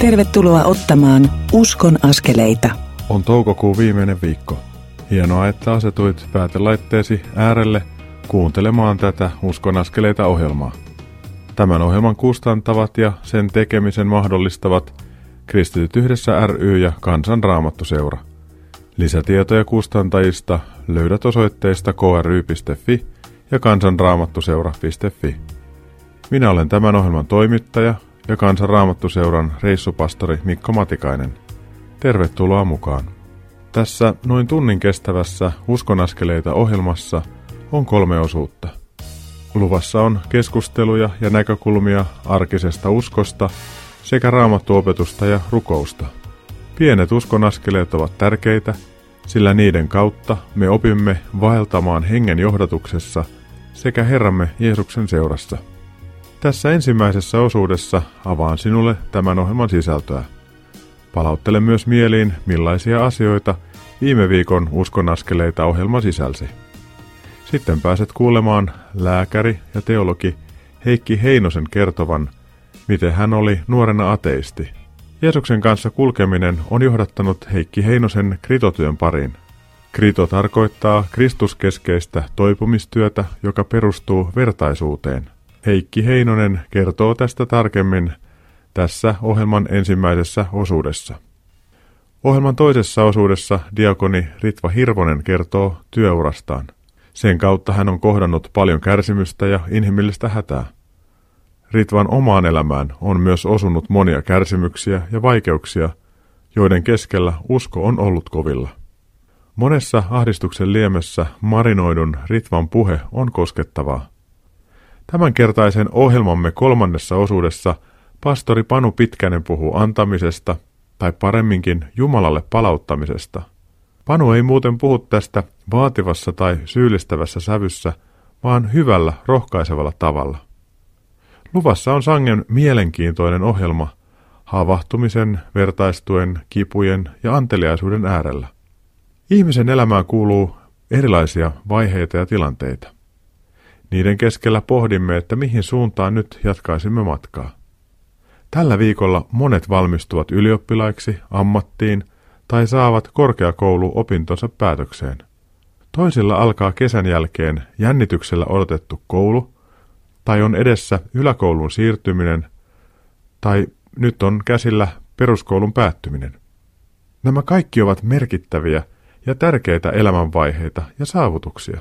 Tervetuloa ottamaan Uskon askeleita. On toukokuun viimeinen viikko. Hienoa, että asetuit päätelaitteesi äärelle kuuntelemaan tätä Uskon askeleita ohjelmaa. Tämän ohjelman kustantavat ja sen tekemisen mahdollistavat Kristityt yhdessä ry ja Kansanraamattuseura. Lisätietoja kustantajista löydät osoitteista kry.fi ja kansanraamattuseura.fi. Minä olen tämän ohjelman toimittaja ja Kansanraamattuseuran reissupastori Mikko Matikainen. Tervetuloa mukaan. Tässä noin tunnin kestävässä Uskonaskeleita ohjelmassa on kolme osuutta. Luvassa on keskusteluja ja näkökulmia arkisesta uskosta sekä raamattuopetusta ja rukousta. Pienet uskonaskeleet ovat tärkeitä, sillä niiden kautta me opimme vaeltamaan hengen johdatuksessa sekä Herramme Jeesuksen seurassa – tässä ensimmäisessä osuudessa avaan sinulle tämän ohjelman sisältöä. Palauttele myös mieliin, millaisia asioita viime viikon uskonaskeleita ohjelma sisälsi. Sitten pääset kuulemaan lääkäri ja teologi Heikki Heinosen kertovan, miten hän oli nuorena ateisti. Jeesuksen kanssa kulkeminen on johdattanut Heikki Heinosen kritotyön pariin. Krito tarkoittaa kristuskeskeistä toipumistyötä, joka perustuu vertaisuuteen – Heikki Heinonen kertoo tästä tarkemmin tässä ohjelman ensimmäisessä osuudessa. Ohjelman toisessa osuudessa diakoni Ritva Hirvonen kertoo työurastaan. Sen kautta hän on kohdannut paljon kärsimystä ja inhimillistä hätää. Ritvan omaan elämään on myös osunut monia kärsimyksiä ja vaikeuksia, joiden keskellä usko on ollut kovilla. Monessa ahdistuksen liemessä marinoidun Ritvan puhe on koskettavaa. Tämänkertaisen ohjelmamme kolmannessa osuudessa pastori Panu Pitkänen puhuu antamisesta, tai paremminkin Jumalalle palauttamisesta. Panu ei muuten puhu tästä vaativassa tai syyllistävässä sävyssä, vaan hyvällä, rohkaisevalla tavalla. Luvassa on sangen mielenkiintoinen ohjelma havahtumisen, vertaistuen, kipujen ja anteliaisuuden äärellä. Ihmisen elämään kuuluu erilaisia vaiheita ja tilanteita. Niiden keskellä pohdimme, että mihin suuntaan nyt jatkaisimme matkaa. Tällä viikolla monet valmistuvat ylioppilaiksi, ammattiin tai saavat korkeakouluopintonsa päätökseen. Toisilla alkaa kesän jälkeen jännityksellä odotettu koulu, tai on edessä yläkoulun siirtyminen, tai nyt on käsillä peruskoulun päättyminen. Nämä kaikki ovat merkittäviä ja tärkeitä elämänvaiheita ja saavutuksia.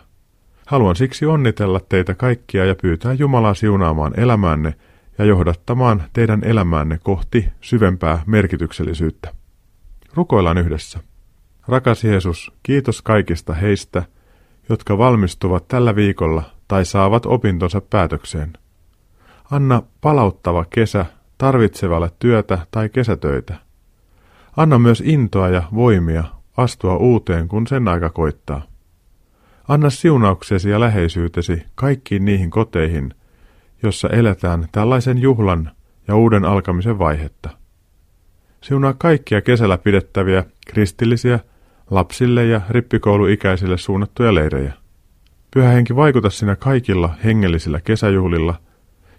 Haluan siksi onnitella teitä kaikkia ja pyytää Jumalaa siunaamaan elämänne ja johdattamaan teidän elämäänne kohti syvempää merkityksellisyyttä. Rukoillaan yhdessä. Rakas Jeesus, kiitos kaikista heistä, jotka valmistuvat tällä viikolla tai saavat opintonsa päätökseen. Anna palauttava kesä tarvitsevalle työtä tai kesätöitä. Anna myös intoa ja voimia astua uuteen, kun sen aika koittaa. Anna siunauksesi ja läheisyytesi kaikkiin niihin koteihin, jossa eletään tällaisen juhlan ja uuden alkamisen vaihetta. Siunaa kaikkia kesällä pidettäviä kristillisiä, lapsille ja rippikouluikäisille suunnattuja leirejä. Pyhä henki vaikuta sinä kaikilla hengellisillä kesäjuhlilla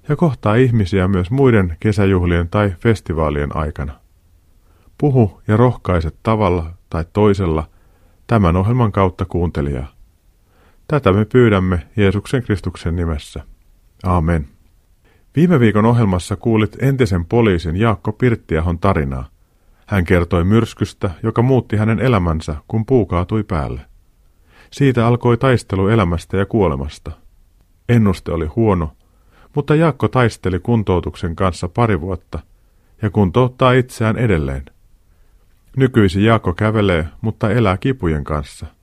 ja kohtaa ihmisiä myös muiden kesäjuhlien tai festivaalien aikana. Puhu ja rohkaiset tavalla tai toisella tämän ohjelman kautta kuuntelijaa. Tätä me pyydämme Jeesuksen Kristuksen nimessä. Amen. Viime viikon ohjelmassa kuulit entisen poliisin Jaakko Pirttiahon tarinaa. Hän kertoi myrskystä, joka muutti hänen elämänsä, kun puu kaatui päälle. Siitä alkoi taistelu elämästä ja kuolemasta. Ennuste oli huono, mutta Jaakko taisteli kuntoutuksen kanssa pari vuotta ja kuntouttaa itseään edelleen. Nykyisin Jaakko kävelee, mutta elää kipujen kanssa –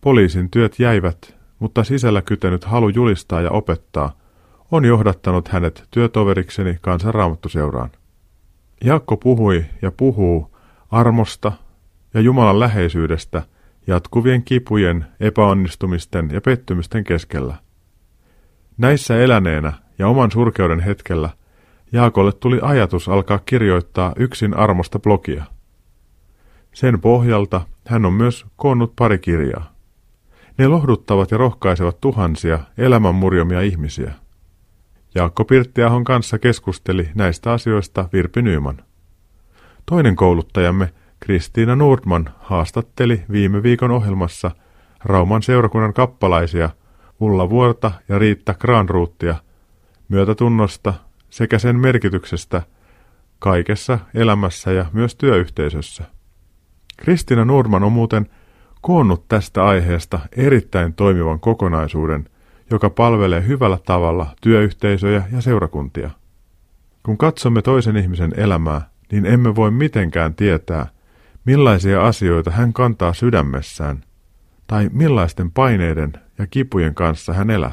Poliisin työt jäivät, mutta sisällä kytenyt halu julistaa ja opettaa on johdattanut hänet työtoverikseni kansanraamattuseuraan. Jaakko puhui ja puhuu armosta ja Jumalan läheisyydestä jatkuvien kipujen, epäonnistumisten ja pettymysten keskellä. Näissä eläneenä ja oman surkeuden hetkellä Jaakolle tuli ajatus alkaa kirjoittaa yksin armosta blogia. Sen pohjalta hän on myös koonnut pari kirjaa. Ne lohduttavat ja rohkaisevat tuhansia elämänmurjomia ihmisiä. Jaakko Pirttiahon kanssa keskusteli näistä asioista Virpi Nyyman. Toinen kouluttajamme, Kristiina Nordman, haastatteli viime viikon ohjelmassa Rauman seurakunnan kappalaisia Ulla Vuorta ja Riitta Granruuttia myötätunnosta sekä sen merkityksestä kaikessa elämässä ja myös työyhteisössä. Kristiina Nordman on muuten koonnut tästä aiheesta erittäin toimivan kokonaisuuden, joka palvelee hyvällä tavalla työyhteisöjä ja seurakuntia. Kun katsomme toisen ihmisen elämää, niin emme voi mitenkään tietää, millaisia asioita hän kantaa sydämessään, tai millaisten paineiden ja kipujen kanssa hän elää.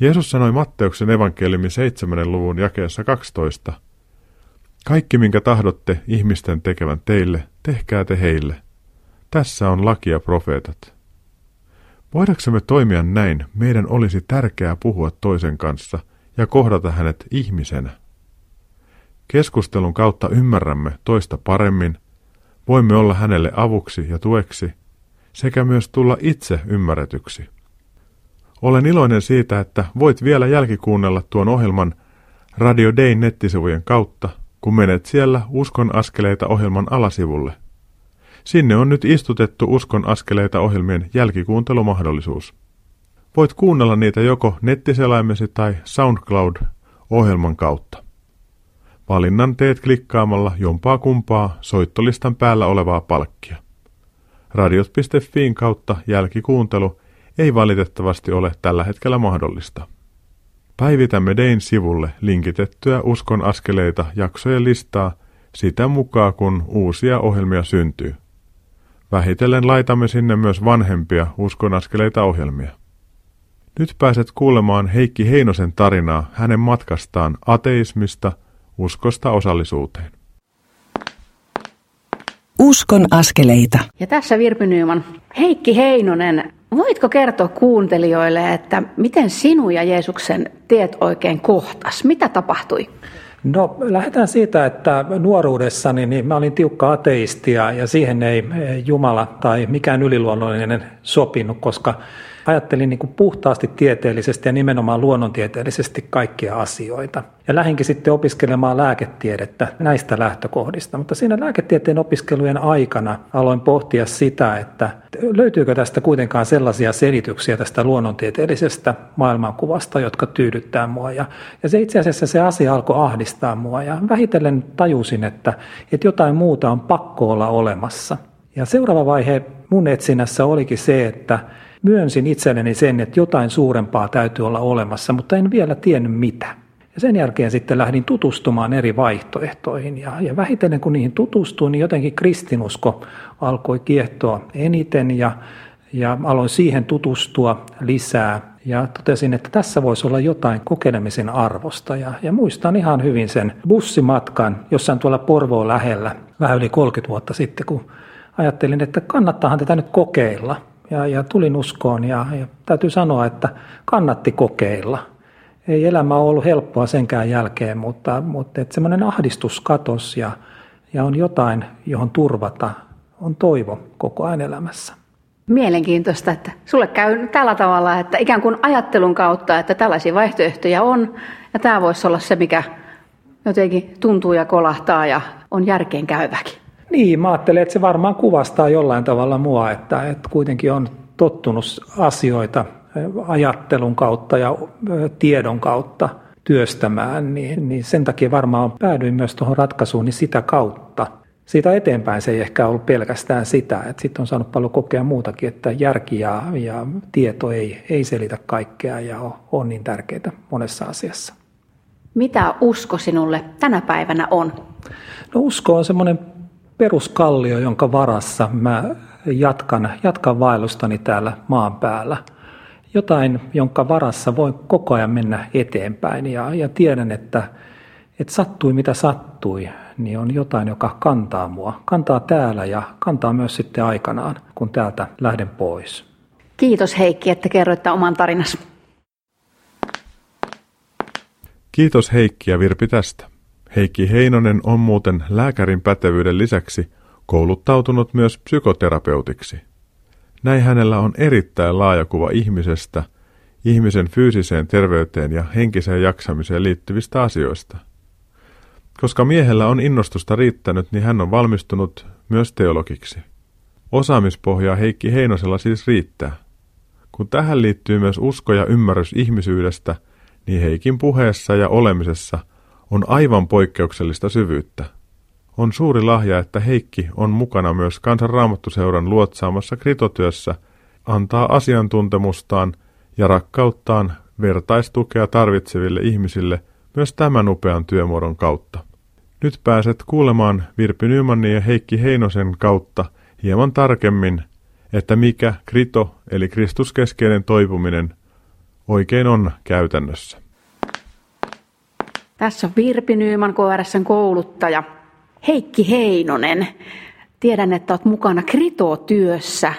Jeesus sanoi Matteuksen evankeliumin 7. luvun jakeessa 12. Kaikki, minkä tahdotte ihmisten tekevän teille, tehkää te heille. Tässä on laki ja profeetat. Voidaksemme toimia näin, meidän olisi tärkeää puhua toisen kanssa ja kohdata hänet ihmisenä. Keskustelun kautta ymmärrämme toista paremmin, voimme olla hänelle avuksi ja tueksi sekä myös tulla itse ymmärretyksi. Olen iloinen siitä, että voit vielä jälkikuunnella tuon ohjelman Radio Day nettisivujen kautta, kun menet siellä Uskon askeleita ohjelman alasivulle. Sinne on nyt istutettu Uskon askeleita ohjelmien jälkikuuntelumahdollisuus. Voit kuunnella niitä joko nettiselaimesi tai SoundCloud-ohjelman kautta. Valinnan teet klikkaamalla jompaa kumpaa soittolistan päällä olevaa palkkia. Radiot.fiin kautta jälkikuuntelu ei valitettavasti ole tällä hetkellä mahdollista. Päivitämme Dein sivulle linkitettyä Uskon askeleita jaksojen listaa sitä mukaan, kun uusia ohjelmia syntyy. Vähitellen laitamme sinne myös vanhempia Uskon askeleita ohjelmia. Nyt pääset kuulemaan Heikki Heinosen tarinaa hänen matkastaan ateismista uskosta osallisuuteen. Uskon askeleita. Ja tässä Virpi Nyman. Heikki Heinonen, voitko kertoa kuuntelijoille, että miten sinun ja Jeesuksen tiet oikein kohtas? Mitä tapahtui? No lähdetään siitä, että nuoruudessani niin mä olin tiukka ateisti ja siihen ei Jumala tai mikään yliluonnollinen sopinut, koska ajattelin niin kuin puhtaasti tieteellisesti ja nimenomaan luonnontieteellisesti kaikkia asioita. Ja lähinkin sitten opiskelemaan lääketiedettä näistä lähtökohdista. Mutta siinä lääketieteen opiskelujen aikana aloin pohtia sitä, että löytyykö tästä kuitenkaan sellaisia selityksiä tästä luonnontieteellisestä maailmankuvasta, jotka tyydyttää mua. Ja, ja se itse asiassa se asia alkoi ahdistaa mua ja vähitellen tajusin, että, että jotain muuta on pakko olla olemassa. Ja seuraava vaihe mun etsinnässä olikin se, että myönsin itselleni sen, että jotain suurempaa täytyy olla olemassa, mutta en vielä tiennyt mitä. Ja sen jälkeen sitten lähdin tutustumaan eri vaihtoehtoihin ja, ja vähitellen kun niihin tutustuin, niin jotenkin kristinusko alkoi kiehtoa eniten ja, ja aloin siihen tutustua lisää ja totesin, että tässä voisi olla jotain kokeilemisen arvosta. Ja, ja muistan ihan hyvin sen bussimatkan jossain tuolla Porvoon lähellä vähän yli 30 vuotta sitten, kun ajattelin, että kannattaahan tätä nyt kokeilla – ja, ja tulin uskoon ja, ja täytyy sanoa, että kannatti kokeilla. Ei elämä ole ollut helppoa senkään jälkeen, mutta, mutta semmoinen ahdistus katos ja, ja on jotain, johon turvata, on toivo koko ajan elämässä. Mielenkiintoista, että sulle käy tällä tavalla, että ikään kuin ajattelun kautta, että tällaisia vaihtoehtoja on, ja tämä voisi olla se, mikä jotenkin tuntuu ja kolahtaa ja on järkeen käyväkin. Niin, mä ajattelen, että se varmaan kuvastaa jollain tavalla mua, että, että kuitenkin on tottunut asioita ajattelun kautta ja tiedon kautta työstämään, niin, niin sen takia varmaan päädyin myös tuohon ratkaisuun niin sitä kautta. Siitä eteenpäin se ei ehkä ollut pelkästään sitä, että sitten on saanut paljon kokea muutakin, että järki ja, ja tieto ei, ei selitä kaikkea ja on, on niin tärkeitä monessa asiassa. Mitä usko sinulle tänä päivänä on? No usko on semmoinen peruskallio, jonka varassa mä jatkan, jatkan vaellustani täällä maan päällä. Jotain, jonka varassa voin koko ajan mennä eteenpäin ja, ja tiedän, että, että sattui mitä sattui, niin on jotain, joka kantaa mua. Kantaa täällä ja kantaa myös sitten aikanaan, kun täältä lähden pois. Kiitos Heikki, että kerroitte oman tarinasi. Kiitos Heikki ja Virpi tästä. Heikki Heinonen on muuten lääkärin pätevyyden lisäksi kouluttautunut myös psykoterapeutiksi. Näin hänellä on erittäin laaja kuva ihmisestä, ihmisen fyysiseen terveyteen ja henkiseen jaksamiseen liittyvistä asioista. Koska miehellä on innostusta riittänyt, niin hän on valmistunut myös teologiksi. Osaamispohjaa Heikki Heinosella siis riittää. Kun tähän liittyy myös usko ja ymmärrys ihmisyydestä, niin Heikin puheessa ja olemisessa on aivan poikkeuksellista syvyyttä. On suuri lahja, että Heikki on mukana myös kansanraamattuseuran luotsaamassa kritotyössä, antaa asiantuntemustaan ja rakkauttaan vertaistukea tarvitseville ihmisille myös tämän upean työmuodon kautta. Nyt pääset kuulemaan Virpi Nymanin ja Heikki Heinosen kautta hieman tarkemmin, että mikä krito eli kristuskeskeinen toipuminen oikein on käytännössä. Tässä on Virpi Nyyman KRSn kouluttaja Heikki Heinonen. Tiedän, että olet mukana kritotyössä.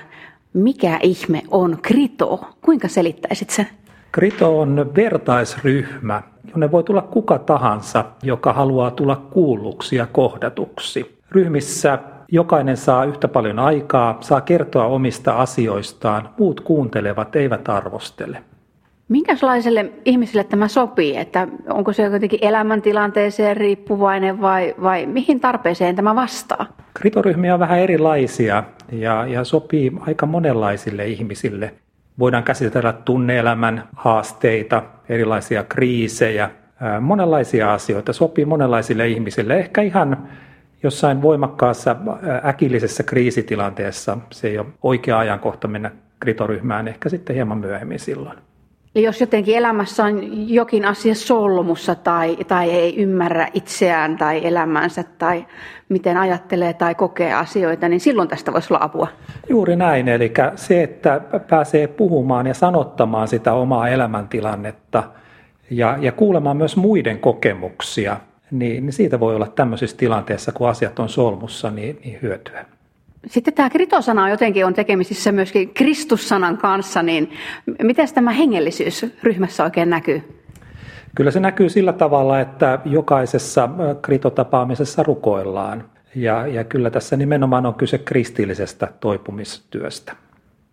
Mikä ihme on krito? Kuinka selittäisit sen? Krito on vertaisryhmä, jonne voi tulla kuka tahansa, joka haluaa tulla kuulluksi ja kohdatuksi. Ryhmissä jokainen saa yhtä paljon aikaa, saa kertoa omista asioistaan, muut kuuntelevat, eivät arvostele. Minkälaiselle ihmiselle tämä sopii? Että onko se jotenkin elämäntilanteeseen riippuvainen vai, vai mihin tarpeeseen tämä vastaa? Kritoryhmiä on vähän erilaisia ja, ja sopii aika monenlaisille ihmisille. Voidaan käsitellä tunneelämän haasteita, erilaisia kriisejä, monenlaisia asioita. Sopii monenlaisille ihmisille. Ehkä ihan jossain voimakkaassa äkillisessä kriisitilanteessa se ei ole oikea ajankohta mennä kritoryhmään, ehkä sitten hieman myöhemmin silloin. Eli jos jotenkin elämässä on jokin asia solmussa tai, tai ei ymmärrä itseään tai elämänsä tai miten ajattelee tai kokee asioita, niin silloin tästä voisi olla apua. Juuri näin, eli se, että pääsee puhumaan ja sanottamaan sitä omaa elämäntilannetta ja, ja kuulemaan myös muiden kokemuksia, niin, niin siitä voi olla tämmöisessä tilanteessa, kun asiat on solmussa, niin, niin hyötyä. Sitten tämä kritosana jotenkin on tekemisissä myöskin Kristussanan kanssa, niin miten tämä hengellisyys ryhmässä oikein näkyy? Kyllä se näkyy sillä tavalla, että jokaisessa kritotapaamisessa rukoillaan. Ja, ja kyllä tässä nimenomaan on kyse kristillisestä toipumistyöstä.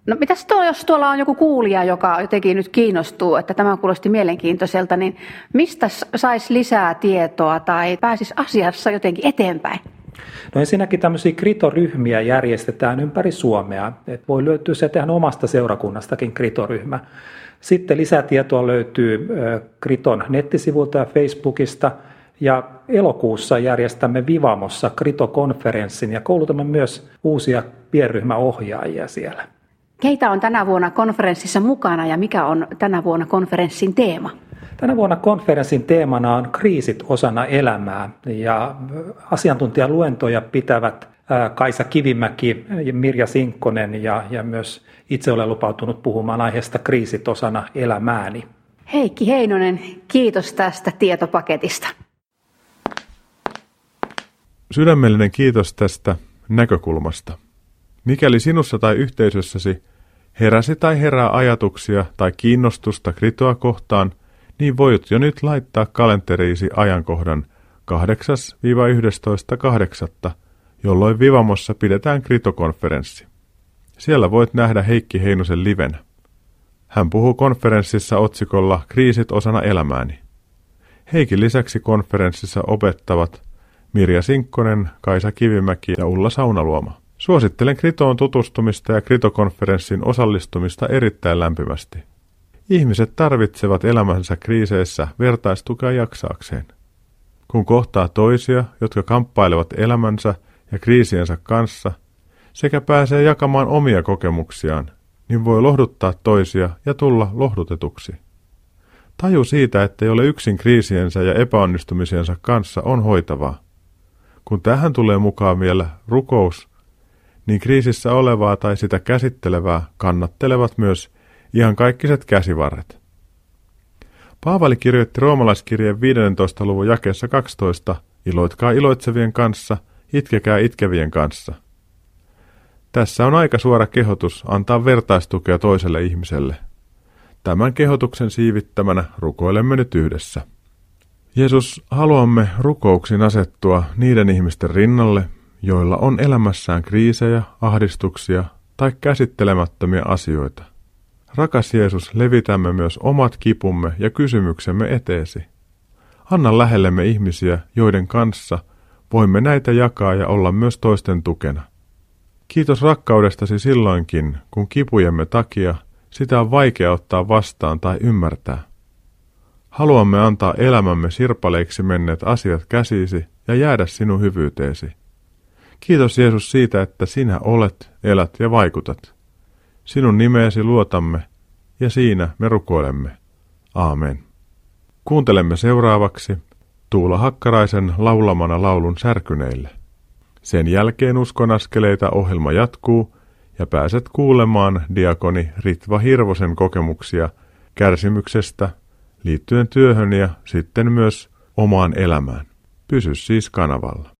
No mitäs tuo, jos tuolla on joku kuulija, joka jotenkin nyt kiinnostuu, että tämä kuulosti mielenkiintoiselta, niin mistä saisi lisää tietoa tai pääsisi asiassa jotenkin eteenpäin? No ensinnäkin tämmöisiä kritoryhmiä järjestetään ympäri Suomea. Et voi löytyä se ihan omasta seurakunnastakin kritoryhmä. Sitten lisätietoa löytyy Kriton nettisivulta ja Facebookista. Ja elokuussa järjestämme Vivamossa Krito-konferenssin ja koulutamme myös uusia pienryhmäohjaajia siellä. Keitä on tänä vuonna konferenssissa mukana ja mikä on tänä vuonna konferenssin teema? Tänä vuonna konferenssin teemana on kriisit osana elämää ja asiantuntijaluentoja pitävät Kaisa Kivimäki, Mirja Sinkkonen ja, ja myös itse olen lupautunut puhumaan aiheesta kriisit osana elämääni. Heikki Heinonen, kiitos tästä tietopaketista. Sydämellinen kiitos tästä näkökulmasta. Mikäli sinussa tai yhteisössäsi heräsi tai herää ajatuksia tai kiinnostusta kritoa kohtaan, niin voit jo nyt laittaa kalenteriisi ajankohdan 8-11.8., jolloin Vivamossa pidetään kritokonferenssi. Siellä voit nähdä Heikki Heinosen livenä. Hän puhuu konferenssissa otsikolla Kriisit osana elämääni. Heikin lisäksi konferenssissa opettavat Mirja Sinkkonen, Kaisa Kivimäki ja Ulla Saunaluoma. Suosittelen Kritoon tutustumista ja Kritokonferenssin osallistumista erittäin lämpimästi. Ihmiset tarvitsevat elämänsä kriiseissä vertaistukea jaksaakseen. Kun kohtaa toisia, jotka kamppailevat elämänsä ja kriisiensä kanssa, sekä pääsee jakamaan omia kokemuksiaan, niin voi lohduttaa toisia ja tulla lohdutetuksi. Taju siitä, että ei ole yksin kriisiensä ja epäonnistumisiensa kanssa, on hoitavaa. Kun tähän tulee mukaan vielä rukous, niin kriisissä olevaa tai sitä käsittelevää kannattelevat myös ihan kaikkiset käsivarret. Paavali kirjoitti roomalaiskirjeen 15. luvun jakeessa 12, iloitkaa iloitsevien kanssa, itkekää itkevien kanssa. Tässä on aika suora kehotus antaa vertaistukea toiselle ihmiselle. Tämän kehotuksen siivittämänä rukoilemme nyt yhdessä. Jeesus, haluamme rukouksin asettua niiden ihmisten rinnalle, joilla on elämässään kriisejä, ahdistuksia tai käsittelemättömiä asioita. Rakas Jeesus, levitämme myös omat kipumme ja kysymyksemme eteesi. Anna lähellemme ihmisiä, joiden kanssa voimme näitä jakaa ja olla myös toisten tukena. Kiitos rakkaudestasi silloinkin, kun kipujemme takia sitä on vaikea ottaa vastaan tai ymmärtää. Haluamme antaa elämämme sirpaleiksi menneet asiat käsisi ja jäädä sinun hyvyyteesi. Kiitos Jeesus siitä, että sinä olet, elät ja vaikutat. Sinun nimeesi luotamme ja siinä me rukoilemme. Aamen. Kuuntelemme seuraavaksi Tuula Hakkaraisen laulamana laulun särkyneille. Sen jälkeen uskonaskeleita ohjelma jatkuu ja pääset kuulemaan diakoni Ritva Hirvosen kokemuksia kärsimyksestä liittyen työhön ja sitten myös omaan elämään. Pysy siis kanavalla.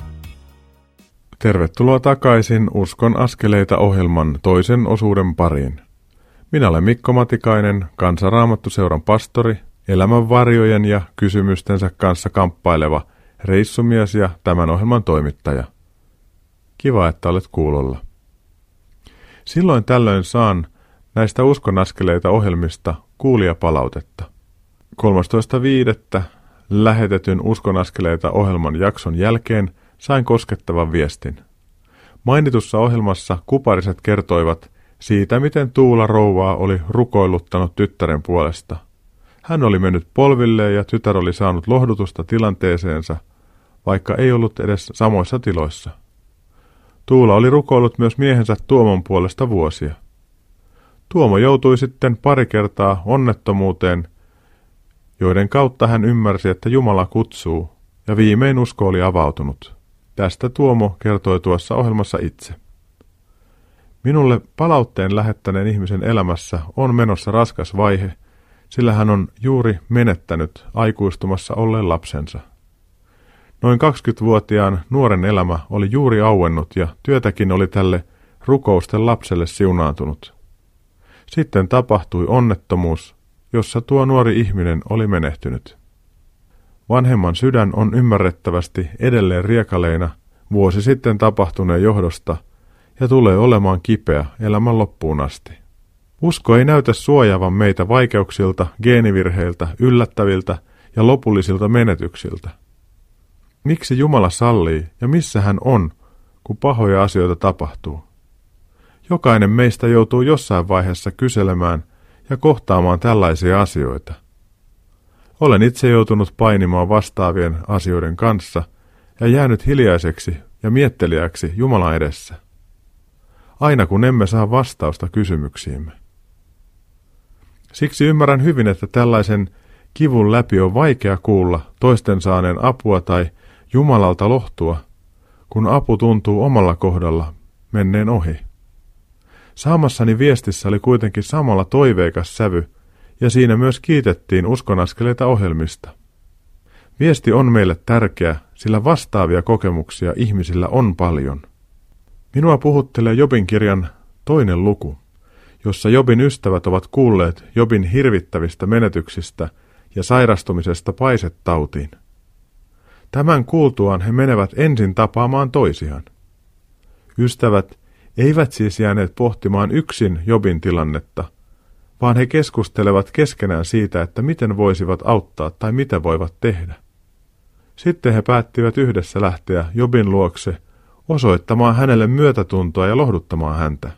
Tervetuloa takaisin Uskon askeleita ohjelman toisen osuuden pariin. Minä olen Mikko Matikainen, Kansanraamattuseuran pastori, elämän varjojen ja kysymystensä kanssa kamppaileva reissumies ja tämän ohjelman toimittaja. Kiva, että olet kuulolla. Silloin tällöin saan näistä uskonaskeleita ohjelmista kuulijapalautetta. 13.5. lähetetyn uskonaskeleita ohjelman jakson jälkeen sain koskettavan viestin. Mainitussa ohjelmassa kupariset kertoivat siitä, miten Tuula rouvaa oli rukoiluttanut tyttären puolesta. Hän oli mennyt polville ja tytär oli saanut lohdutusta tilanteeseensa, vaikka ei ollut edes samoissa tiloissa. Tuula oli rukoillut myös miehensä Tuomon puolesta vuosia. Tuomo joutui sitten pari kertaa onnettomuuteen, joiden kautta hän ymmärsi, että Jumala kutsuu, ja viimein usko oli avautunut. Tästä Tuomo kertoi tuossa ohjelmassa itse. Minulle palautteen lähettäneen ihmisen elämässä on menossa raskas vaihe, sillä hän on juuri menettänyt aikuistumassa olleen lapsensa. Noin 20-vuotiaan nuoren elämä oli juuri auennut ja työtäkin oli tälle rukousten lapselle siunaantunut. Sitten tapahtui onnettomuus, jossa tuo nuori ihminen oli menehtynyt. Vanhemman sydän on ymmärrettävästi edelleen riekaleina vuosi sitten tapahtuneen johdosta ja tulee olemaan kipeä elämän loppuun asti. Usko ei näytä suojaavan meitä vaikeuksilta, geenivirheiltä, yllättäviltä ja lopullisilta menetyksiltä. Miksi Jumala sallii ja missä hän on, kun pahoja asioita tapahtuu? Jokainen meistä joutuu jossain vaiheessa kyselemään ja kohtaamaan tällaisia asioita. Olen itse joutunut painimaan vastaavien asioiden kanssa ja jäänyt hiljaiseksi ja miettelijäksi Jumalan edessä. Aina kun emme saa vastausta kysymyksiimme. Siksi ymmärrän hyvin, että tällaisen kivun läpi on vaikea kuulla toisten saaneen apua tai Jumalalta lohtua, kun apu tuntuu omalla kohdalla menneen ohi. Saamassani viestissä oli kuitenkin samalla toiveikas sävy, ja siinä myös kiitettiin uskonaskeleita ohjelmista. Viesti on meille tärkeä, sillä vastaavia kokemuksia ihmisillä on paljon. Minua puhuttelee Jobin kirjan toinen luku, jossa Jobin ystävät ovat kuulleet Jobin hirvittävistä menetyksistä ja sairastumisesta paisettautiin. Tämän kuultuaan he menevät ensin tapaamaan toisiaan. Ystävät eivät siis jääneet pohtimaan yksin Jobin tilannetta, vaan he keskustelevat keskenään siitä, että miten voisivat auttaa tai mitä voivat tehdä. Sitten he päättivät yhdessä lähteä Jobin luokse osoittamaan hänelle myötätuntoa ja lohduttamaan häntä.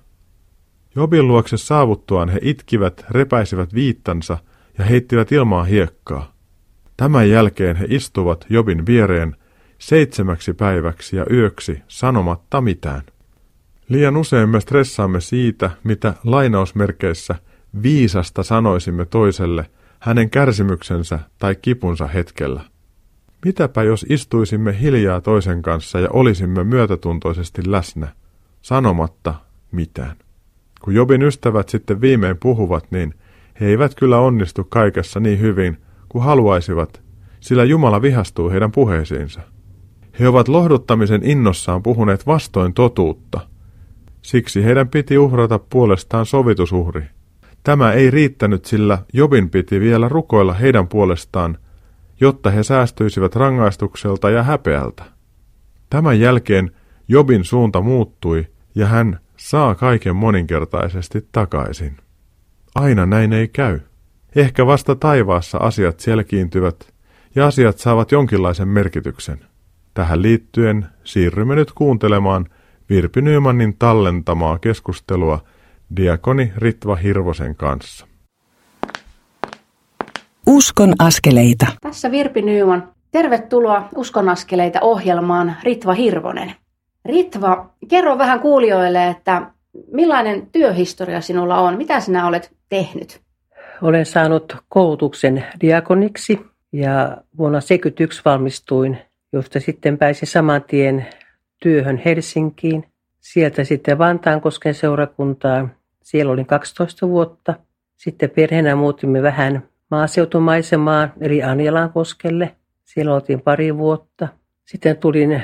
Jobin luokse saavuttuaan he itkivät, repäisivät viittansa ja heittivät ilmaa hiekkaa. Tämän jälkeen he istuvat Jobin viereen seitsemäksi päiväksi ja yöksi sanomatta mitään. Liian usein me stressaamme siitä, mitä lainausmerkeissä viisasta sanoisimme toiselle hänen kärsimyksensä tai kipunsa hetkellä. Mitäpä jos istuisimme hiljaa toisen kanssa ja olisimme myötätuntoisesti läsnä, sanomatta mitään. kun Jobin ystävät sitten viimein puhuvat, niin he eivät kyllä onnistu kaikessa niin hyvin kuin haluaisivat, sillä Jumala vihastuu heidän puheisiinsa. He ovat lohduttamisen innossaan puhuneet vastoin totuutta. Siksi heidän piti uhrata puolestaan sovitusuhri. Tämä ei riittänyt, sillä Jobin piti vielä rukoilla heidän puolestaan, jotta he säästyisivät rangaistukselta ja häpeältä. Tämän jälkeen Jobin suunta muuttui ja hän saa kaiken moninkertaisesti takaisin. Aina näin ei käy. Ehkä vasta taivaassa asiat selkiintyvät ja asiat saavat jonkinlaisen merkityksen. Tähän liittyen siirrymme nyt kuuntelemaan Virpi Nymanin tallentamaa keskustelua diakoni Ritva Hirvosen kanssa. Uskon askeleita. Tässä Virpi Nyman. Tervetuloa Uskon askeleita ohjelmaan Ritva Hirvonen. Ritva, kerro vähän kuulijoille, että millainen työhistoria sinulla on? Mitä sinä olet tehnyt? Olen saanut koulutuksen diakoniksi ja vuonna 1971 valmistuin, josta sitten pääsin saman tien työhön Helsinkiin. Sieltä sitten Vantaankosken seurakuntaan. Siellä olin 12 vuotta. Sitten perheenä muutimme vähän maaseutumaisemaan, eli Anjalankoskelle. Siellä oltiin pari vuotta. Sitten tulin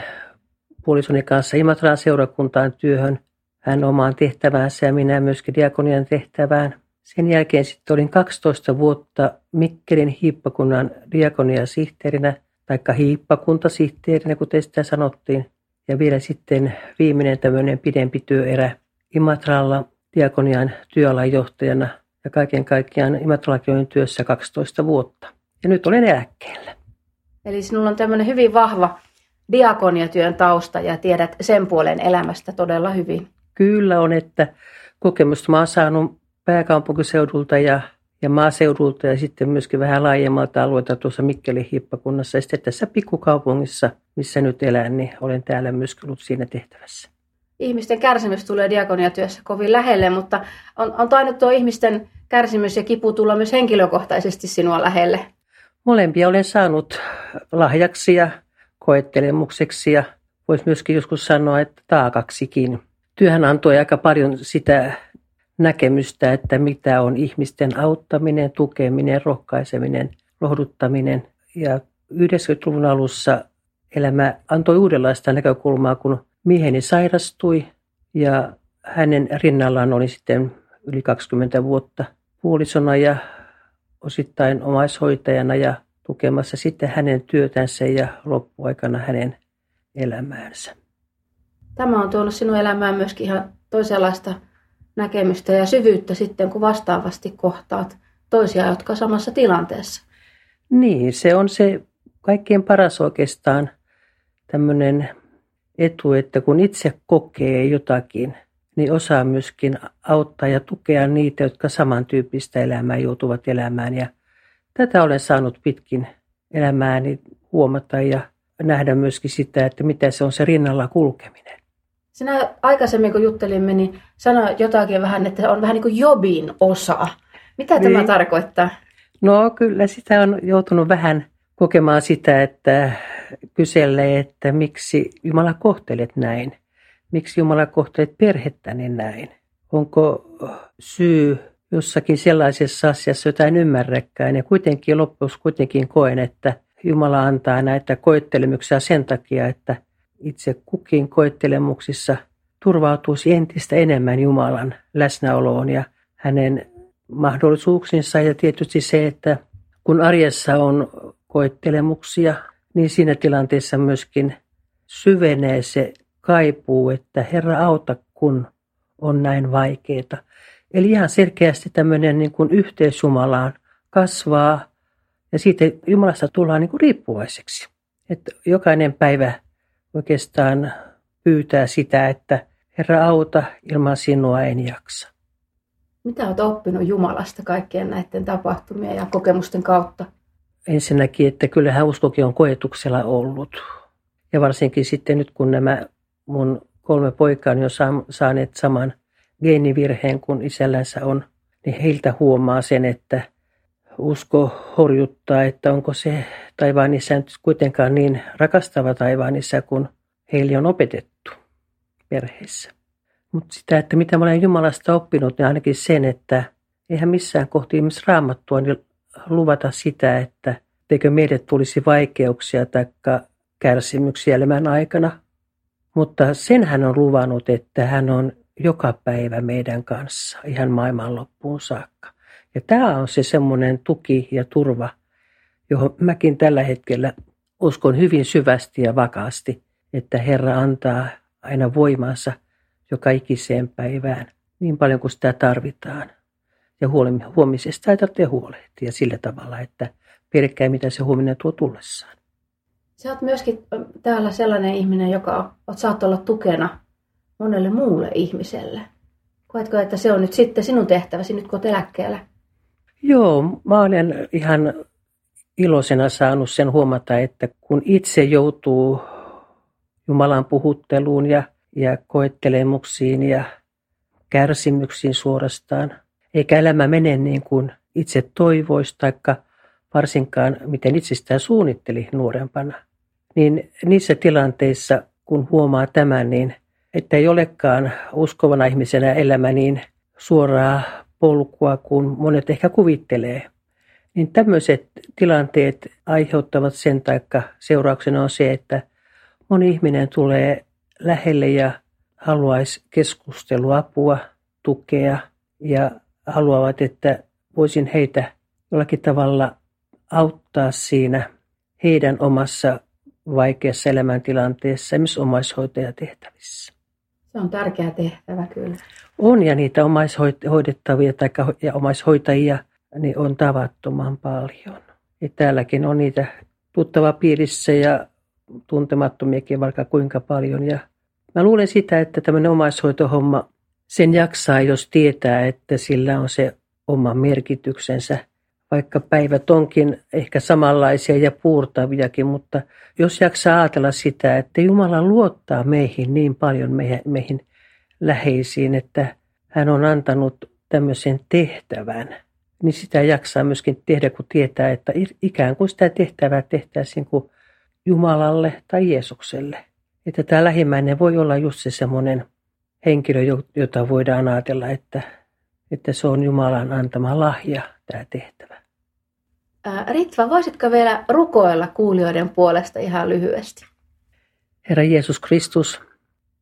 puolisoni kanssa Imatran seurakuntaan työhön. Hän omaan tehtäväänsä ja minä myöskin diakonian tehtävään. Sen jälkeen sitten olin 12 vuotta Mikkelin hiippakunnan diakoniasihteerinä, taikka hiippakuntasihteerinä, kuten sitä sanottiin. Ja vielä sitten viimeinen tämmöinen pidempi työerä Imatralla diakonian työalajohtajana ja kaiken kaikkiaan Imatrallakin olin työssä 12 vuotta. Ja nyt olen eläkkeellä. Eli sinulla on tämmöinen hyvin vahva diakoniatyön tausta ja tiedät sen puolen elämästä todella hyvin. Kyllä on, että kokemusta mä oon saanut pääkaupunkiseudulta ja, ja maaseudulta ja sitten myöskin vähän laajemmalta alueelta tuossa Mikkelin hippakunnassa. Ja sitten tässä pikkukaupungissa, missä nyt elän, niin olen täällä myöskin ollut siinä tehtävässä. Ihmisten kärsimys tulee diakoniatyössä kovin lähelle, mutta on, on tainnut tuo ihmisten kärsimys ja kipu tulla myös henkilökohtaisesti sinua lähelle. Molempia olen saanut lahjaksi ja koettelemukseksi ja voisi myöskin joskus sanoa, että taakaksikin. Työhän antoi aika paljon sitä näkemystä, että mitä on ihmisten auttaminen, tukeminen, rohkaiseminen, lohduttaminen. Ja 90-luvun alussa elämä antoi uudenlaista näkökulmaa, kun mieheni sairastui ja hänen rinnallaan oli sitten yli 20 vuotta puolisona ja osittain omaishoitajana ja tukemassa sitten hänen työtänsä ja loppuaikana hänen elämäänsä. Tämä on tuonut sinun elämään myöskin ihan toisenlaista näkemystä ja syvyyttä sitten, kun vastaavasti kohtaat toisia, jotka samassa tilanteessa. Niin, se on se kaikkien paras oikeastaan tämmöinen etu, että kun itse kokee jotakin, niin osaa myöskin auttaa ja tukea niitä, jotka samantyyppistä elämää joutuvat elämään. Ja tätä olen saanut pitkin elämääni huomata ja nähdä myöskin sitä, että mitä se on se rinnalla kulkeminen. Sinä aikaisemmin, kun juttelimme, niin sanoit jotakin vähän, että on vähän niin kuin jobin osa. Mitä niin. tämä tarkoittaa? No kyllä sitä on joutunut vähän kokemaan sitä, että kyselee, että miksi Jumala kohtelet näin. Miksi Jumala kohtelet perhettäni näin. Onko syy jossakin sellaisessa asiassa, jota en ymmärräkään. Ja kuitenkin loppuus kuitenkin koen, että Jumala antaa näitä koettelemuksia sen takia, että itse kukin koettelemuksissa turvautuisi entistä enemmän Jumalan läsnäoloon ja hänen mahdollisuuksinsa. Ja tietysti se, että kun arjessa on koettelemuksia, niin siinä tilanteessa myöskin syvenee se kaipuu, että Herra auta, kun on näin vaikeaa. Eli ihan selkeästi tämmöinen niin kuin yhteys Jumalaan kasvaa ja siitä Jumalasta tullaan niin kuin riippuvaiseksi. Että jokainen päivä oikeastaan pyytää sitä, että Herra auta, ilman sinua en jaksa. Mitä olet oppinut Jumalasta kaikkien näiden tapahtumien ja kokemusten kautta? Ensinnäkin, että kyllähän uskokin on koetuksella ollut. Ja varsinkin sitten nyt, kun nämä mun kolme poikaa on saaneet saman geenivirheen kuin isällänsä on, niin heiltä huomaa sen, että usko horjuttaa, että onko se taivaan isä nyt kuitenkaan niin rakastava taivaan isä kuin heille on opetettu perheessä. Mutta sitä, että mitä mä olen Jumalasta oppinut, niin ainakin sen, että eihän missään kohti ihmis raamattua niin luvata sitä, että teikö meille tulisi vaikeuksia tai kärsimyksiä elämän aikana. Mutta sen hän on luvannut, että hän on joka päivä meidän kanssa ihan maailman loppuun saakka. Ja tämä on se semmoinen tuki ja turva, johon mäkin tällä hetkellä uskon hyvin syvästi ja vakaasti, että Herra antaa aina voimansa joka ikiseen päivään niin paljon kuin sitä tarvitaan. Ja huomisesta ei tarvitse huolehtia sillä tavalla, että pelkkää mitä se huominen tuo tullessaan. Sä oot myöskin täällä sellainen ihminen, joka saat olla tukena monelle muulle ihmiselle. Koetko, että se on nyt sitten sinun tehtäväsi, nyt kun olet eläkkeellä? Joo, mä olen ihan iloisena saanut sen huomata, että kun itse joutuu Jumalan puhutteluun ja, ja koettelemuksiin ja kärsimyksiin suorastaan, eikä elämä mene niin kuin itse toivoisi, taikka varsinkaan miten itse sitä suunnitteli nuorempana, niin niissä tilanteissa, kun huomaa tämän, niin että ei olekaan uskovana ihmisenä elämä niin suoraa polkua kuin monet ehkä kuvittelee. Niin tämmöiset tilanteet aiheuttavat sen, taikka seurauksena on se, että moni ihminen tulee lähelle ja haluaisi keskusteluapua, tukea ja haluavat, että voisin heitä jollakin tavalla auttaa siinä heidän omassa vaikeassa elämäntilanteessa, myös omaishoitajatehtävissä. Se on tärkeä tehtävä kyllä. On ja niitä omaishoidettavia tai ja omaishoitajia niin on tavattoman paljon. Ja täälläkin on niitä tuttava piirissä ja tuntemattomiakin vaikka kuinka paljon. Ja mä luulen sitä, että tämmöinen omaishoitohomma, sen jaksaa, jos tietää, että sillä on se oma merkityksensä. Vaikka päivät onkin ehkä samanlaisia ja puurtaviakin, mutta jos jaksaa ajatella sitä, että Jumala luottaa meihin niin paljon, meihin, läheisiin, että hän on antanut tämmöisen tehtävän, niin sitä jaksaa myöskin tehdä, kun tietää, että ikään kuin sitä tehtävää tehtäisiin kuin Jumalalle tai Jeesukselle. Että tämä lähimmäinen voi olla just se semmoinen henkilö, jota voidaan ajatella, että, että se on Jumalan antama lahja, tämä tehtävä. Ritva, voisitko vielä rukoilla kuulijoiden puolesta ihan lyhyesti? Herra Jeesus Kristus,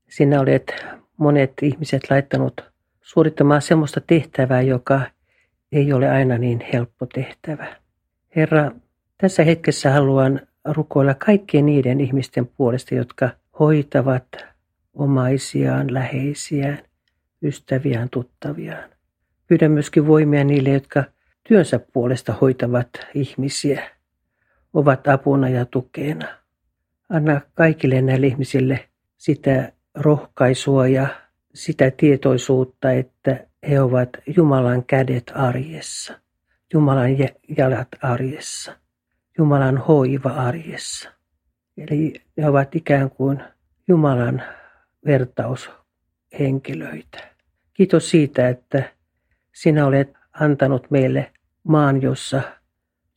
sinä olet monet ihmiset laittanut suorittamaan sellaista tehtävää, joka ei ole aina niin helppo tehtävä. Herra, tässä hetkessä haluan rukoilla kaikkien niiden ihmisten puolesta, jotka hoitavat omaisiaan, läheisiään, ystäviään, tuttaviaan. Pyydän myöskin voimia niille, jotka työnsä puolesta hoitavat ihmisiä, ovat apuna ja tukena. Anna kaikille näille ihmisille sitä rohkaisua ja sitä tietoisuutta, että he ovat Jumalan kädet arjessa, Jumalan jalat arjessa, Jumalan hoiva arjessa. Eli ne ovat ikään kuin Jumalan vertaushenkilöitä. Kiitos siitä, että sinä olet antanut meille maan, jossa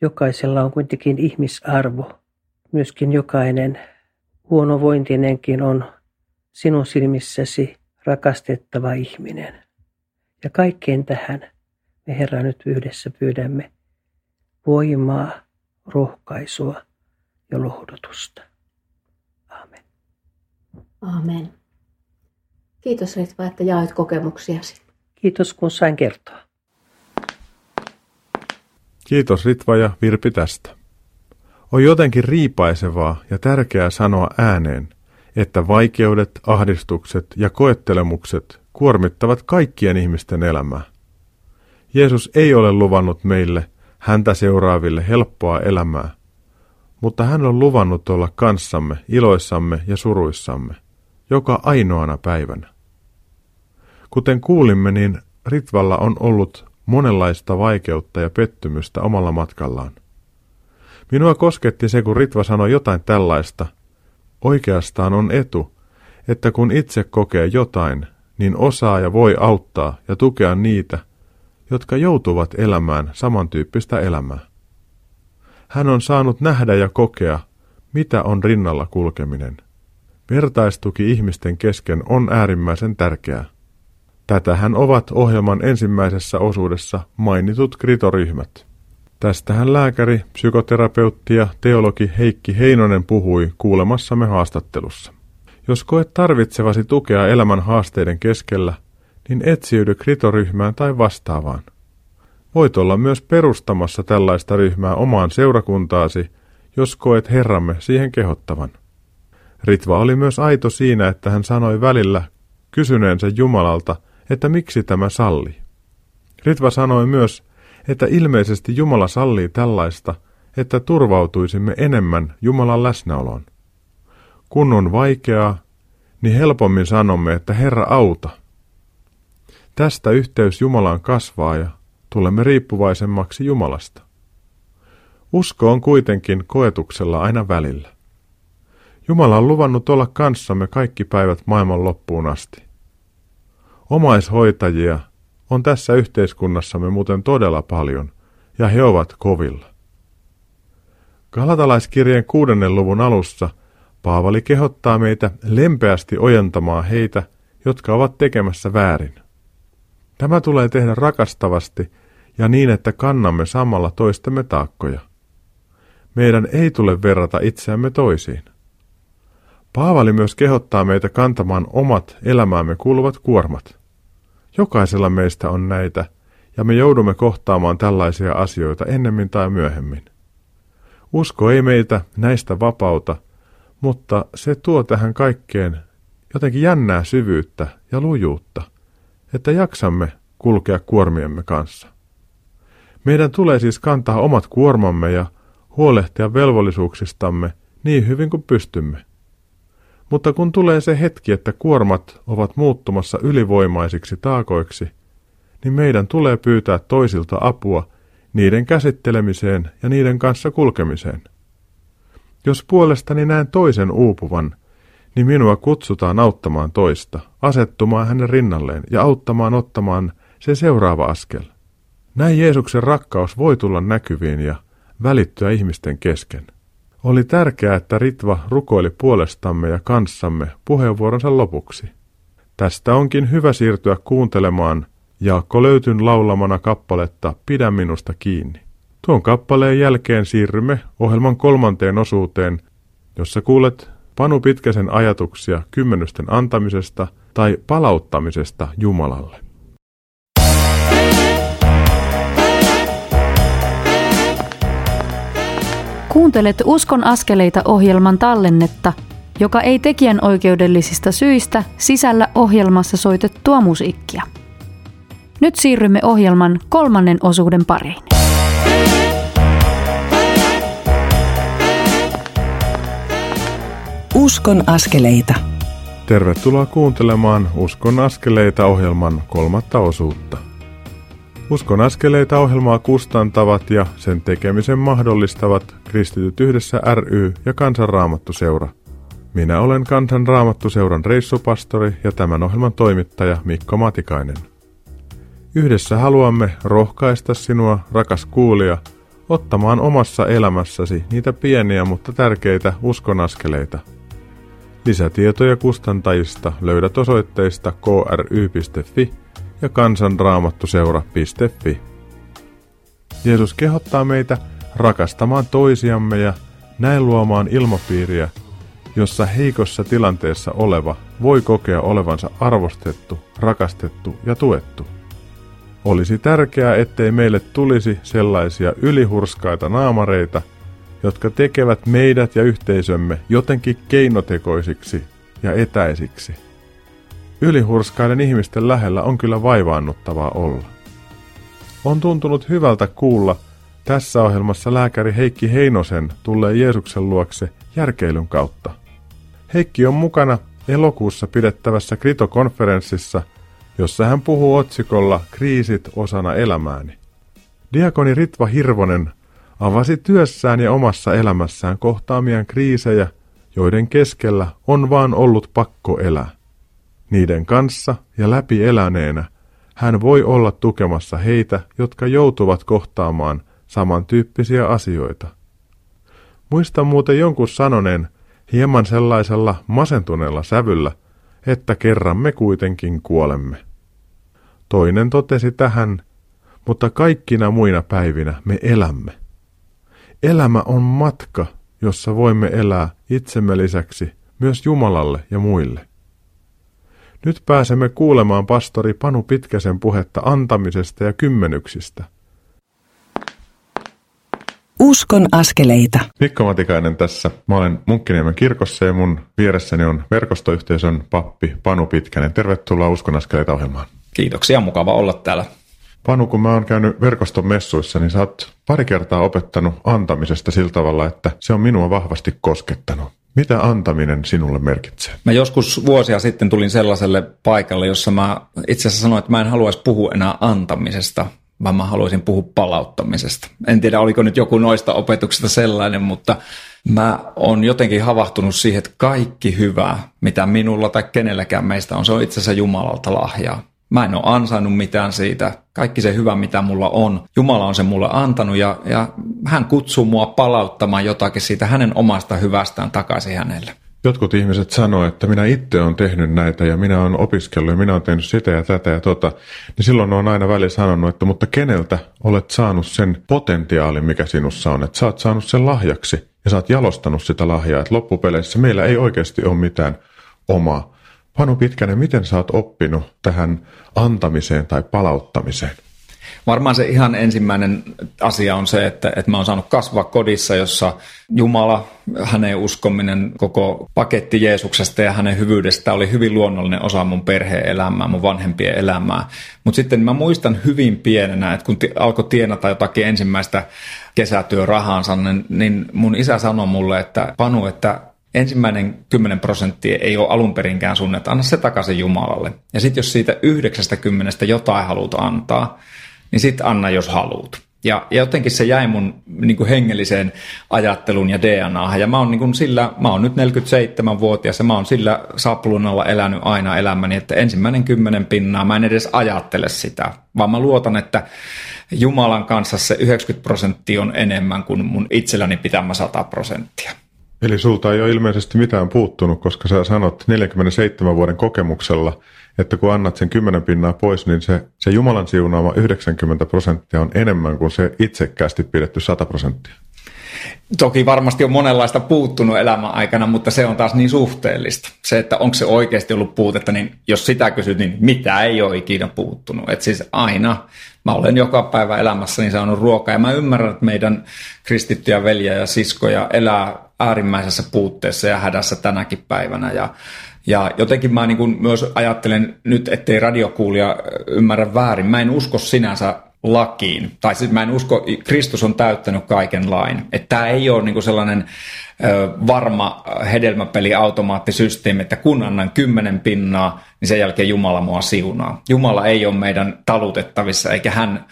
jokaisella on kuitenkin ihmisarvo. Myöskin jokainen huonovointinenkin on sinun silmissäsi rakastettava ihminen. Ja kaikkeen tähän me Herra nyt yhdessä pyydämme voimaa, rohkaisua ja lohdutusta. Amen. Amen. Kiitos Ritva, että jaoit kokemuksiasi. Kiitos kun sain kertoa. Kiitos Ritva ja Virpi tästä. On jotenkin riipaisevaa ja tärkeää sanoa ääneen, että vaikeudet, ahdistukset ja koettelemukset kuormittavat kaikkien ihmisten elämää. Jeesus ei ole luvannut meille, häntä seuraaville, helppoa elämää, mutta hän on luvannut olla kanssamme, iloissamme ja suruissamme, joka ainoana päivänä. Kuten kuulimme, niin Ritvalla on ollut monenlaista vaikeutta ja pettymystä omalla matkallaan. Minua kosketti se, kun Ritva sanoi jotain tällaista. Oikeastaan on etu, että kun itse kokee jotain, niin osaa ja voi auttaa ja tukea niitä, jotka joutuvat elämään samantyyppistä elämää. Hän on saanut nähdä ja kokea, mitä on rinnalla kulkeminen. Vertaistuki ihmisten kesken on äärimmäisen tärkeää. Tätähän ovat ohjelman ensimmäisessä osuudessa mainitut kritoryhmät. Tästähän lääkäri, psykoterapeutti ja teologi Heikki Heinonen puhui kuulemassamme haastattelussa. Jos koet tarvitsevasi tukea elämän haasteiden keskellä, niin etsiydy kritoryhmään tai vastaavaan. Voit olla myös perustamassa tällaista ryhmää omaan seurakuntaasi, jos koet Herramme siihen kehottavan. Ritva oli myös aito siinä, että hän sanoi välillä kysyneensä Jumalalta, että miksi tämä salli. Ritva sanoi myös, että ilmeisesti Jumala sallii tällaista, että turvautuisimme enemmän Jumalan läsnäoloon. Kun on vaikeaa, niin helpommin sanomme, että Herra auta. Tästä yhteys Jumalaan kasvaa ja tulemme riippuvaisemmaksi Jumalasta. Usko on kuitenkin koetuksella aina välillä. Jumala on luvannut olla kanssamme kaikki päivät maailman loppuun asti. Omaishoitajia on tässä yhteiskunnassamme muuten todella paljon, ja he ovat kovilla. Galatalaiskirjeen kuudennen luvun alussa Paavali kehottaa meitä lempeästi ojentamaan heitä, jotka ovat tekemässä väärin. Tämä tulee tehdä rakastavasti ja niin, että kannamme samalla toistemme taakkoja. Meidän ei tule verrata itseämme toisiin. Paavali myös kehottaa meitä kantamaan omat elämäämme kuuluvat kuormat. Jokaisella meistä on näitä, ja me joudumme kohtaamaan tällaisia asioita ennemmin tai myöhemmin. Usko ei meitä näistä vapauta, mutta se tuo tähän kaikkeen jotenkin jännää syvyyttä ja lujuutta, että jaksamme kulkea kuormiemme kanssa. Meidän tulee siis kantaa omat kuormamme ja huolehtia velvollisuuksistamme niin hyvin kuin pystymme. Mutta kun tulee se hetki, että kuormat ovat muuttumassa ylivoimaisiksi taakoiksi, niin meidän tulee pyytää toisilta apua niiden käsittelemiseen ja niiden kanssa kulkemiseen. Jos puolestani näen toisen uupuvan, niin minua kutsutaan auttamaan toista, asettumaan hänen rinnalleen ja auttamaan ottamaan se seuraava askel. Näin Jeesuksen rakkaus voi tulla näkyviin ja välittyä ihmisten kesken. Oli tärkeää, että Ritva rukoili puolestamme ja kanssamme puheenvuoronsa lopuksi. Tästä onkin hyvä siirtyä kuuntelemaan Jaakko Löytyn laulamana kappaletta Pidä minusta kiinni. Tuon kappaleen jälkeen siirrymme ohjelman kolmanteen osuuteen, jossa kuulet Panu Pitkäsen ajatuksia kymmenysten antamisesta tai palauttamisesta Jumalalle. Kuuntelet Uskon askeleita ohjelman tallennetta, joka ei tekijän oikeudellisista syistä sisällä ohjelmassa soitettua musiikkia. Nyt siirrymme ohjelman kolmannen osuuden pariin. Uskon askeleita. Tervetuloa kuuntelemaan Uskon askeleita ohjelman kolmatta osuutta. Uskon askeleita ohjelmaa kustantavat ja sen tekemisen mahdollistavat Kristityt yhdessä ry ja Kansanraamattuseura. Minä olen Kansanraamattuseuran reissupastori ja tämän ohjelman toimittaja Mikko Matikainen. Yhdessä haluamme rohkaista sinua, rakas kuulija, ottamaan omassa elämässäsi niitä pieniä mutta tärkeitä uskonaskeleita. Lisätietoja kustantajista löydät osoitteista kry.fi ja kansanraamattuseura.fi. Jeesus kehottaa meitä rakastamaan toisiamme ja näin luomaan ilmapiiriä, jossa heikossa tilanteessa oleva voi kokea olevansa arvostettu, rakastettu ja tuettu. Olisi tärkeää, ettei meille tulisi sellaisia ylihurskaita naamareita, jotka tekevät meidät ja yhteisömme jotenkin keinotekoisiksi ja etäisiksi. Ylihurskaiden ihmisten lähellä on kyllä vaivaannuttavaa olla. On tuntunut hyvältä kuulla tässä ohjelmassa lääkäri Heikki Heinosen tulee Jeesuksen luokse järkeilyn kautta. Heikki on mukana elokuussa pidettävässä kritokonferenssissa, jossa hän puhuu otsikolla Kriisit osana elämääni. Diakoni Ritva Hirvonen avasi työssään ja omassa elämässään kohtaamien kriisejä, joiden keskellä on vaan ollut pakko elää. Niiden kanssa ja läpi eläneenä hän voi olla tukemassa heitä, jotka joutuvat kohtaamaan samantyyppisiä asioita. Muistan muuten jonkun sanoneen hieman sellaisella masentuneella sävyllä, että kerran me kuitenkin kuolemme. Toinen totesi tähän, mutta kaikkina muina päivinä me elämme. Elämä on matka, jossa voimme elää itsemme lisäksi myös Jumalalle ja muille. Nyt pääsemme kuulemaan pastori Panu Pitkäsen puhetta antamisesta ja kymmenyksistä. Uskon askeleita. Mikko Matikainen tässä. Mä olen Munkkiniemen kirkossa ja mun vieressäni on verkostoyhteisön pappi Panu Pitkänen. Tervetuloa Uskon askeleita ohjelmaan. Kiitoksia, mukava olla täällä. Panu, kun mä oon käynyt verkoston messuissa, niin sä oot pari kertaa opettanut antamisesta sillä tavalla, että se on minua vahvasti koskettanut. Mitä antaminen sinulle merkitsee? Mä joskus vuosia sitten tulin sellaiselle paikalle, jossa mä itse asiassa sanoin, että mä en haluaisi puhua enää antamisesta, vaan mä haluaisin puhua palauttamisesta. En tiedä, oliko nyt joku noista opetuksista sellainen, mutta mä oon jotenkin havahtunut siihen, että kaikki hyvä, mitä minulla tai kenelläkään meistä on, se on itse asiassa Jumalalta lahjaa. Mä en ole ansainnut mitään siitä. Kaikki se hyvä, mitä mulla on, Jumala on se mulle antanut ja, ja hän kutsuu mua palauttamaan jotakin siitä hänen omasta hyvästään takaisin hänelle. Jotkut ihmiset sanoo, että minä itse olen tehnyt näitä ja minä olen opiskellut ja minä olen tehnyt sitä ja tätä ja tota, niin silloin on aina välillä sanonut, että mutta keneltä olet saanut sen potentiaalin, mikä sinussa on, että sä oot saanut sen lahjaksi ja sä oot jalostanut sitä lahjaa, että loppupeleissä meillä ei oikeasti ole mitään omaa. Panu Pitkänen, miten sä oot oppinut tähän antamiseen tai palauttamiseen? Varmaan se ihan ensimmäinen asia on se, että, että mä oon saanut kasvaa kodissa, jossa Jumala, hänen uskominen, koko paketti Jeesuksesta ja hänen hyvyydestä oli hyvin luonnollinen osa mun perheen elämää, mun vanhempien elämää. Mutta sitten mä muistan hyvin pienenä, että kun t- alkoi tienata jotakin ensimmäistä kesätyörahaansa, niin, niin mun isä sanoi mulle, että Panu, että ensimmäinen 10 prosenttia ei ole alun perinkään sun, että anna se takaisin Jumalalle. Ja sitten jos siitä 90 jotain haluat antaa, niin sitten anna jos haluat. Ja, ja jotenkin se jäi mun niin kuin hengelliseen ajatteluun ja DNAhan. Ja mä oon, niin kuin sillä, mä oon nyt 47-vuotias ja mä oon sillä saplunalla elänyt aina elämäni, että ensimmäinen kymmenen pinnaa, mä en edes ajattele sitä, vaan mä luotan, että Jumalan kanssa se 90 prosenttia on enemmän kuin mun itselläni pitämä 100 prosenttia. Eli sulta ei ole ilmeisesti mitään puuttunut, koska sä sanot 47 vuoden kokemuksella, että kun annat sen 10 pinnaa pois, niin se, se Jumalan siunaama 90 prosenttia on enemmän kuin se itsekkäästi pidetty 100 prosenttia. Toki varmasti on monenlaista puuttunut elämän aikana, mutta se on taas niin suhteellista. Se, että onko se oikeasti ollut puutetta, niin jos sitä kysyt, niin mitä ei ole ikinä puuttunut. Et siis aina, mä olen joka päivä elämässäni saanut ruokaa ja mä ymmärrän, että meidän kristittyjä veljiä ja siskoja elää äärimmäisessä puutteessa ja hädässä tänäkin päivänä. Ja, ja jotenkin mä niin myös ajattelen nyt, ettei radiokuulija ymmärrä väärin. Mä en usko sinänsä lakiin. Tai siis mä en usko, Kristus on täyttänyt kaiken lain. Että tämä ei ole niinku sellainen ö, varma hedelmäpeli automaattisysteemi, että kun annan kymmenen pinnaa, niin sen jälkeen Jumala mua siunaa. Jumala ei ole meidän talutettavissa, eikä hän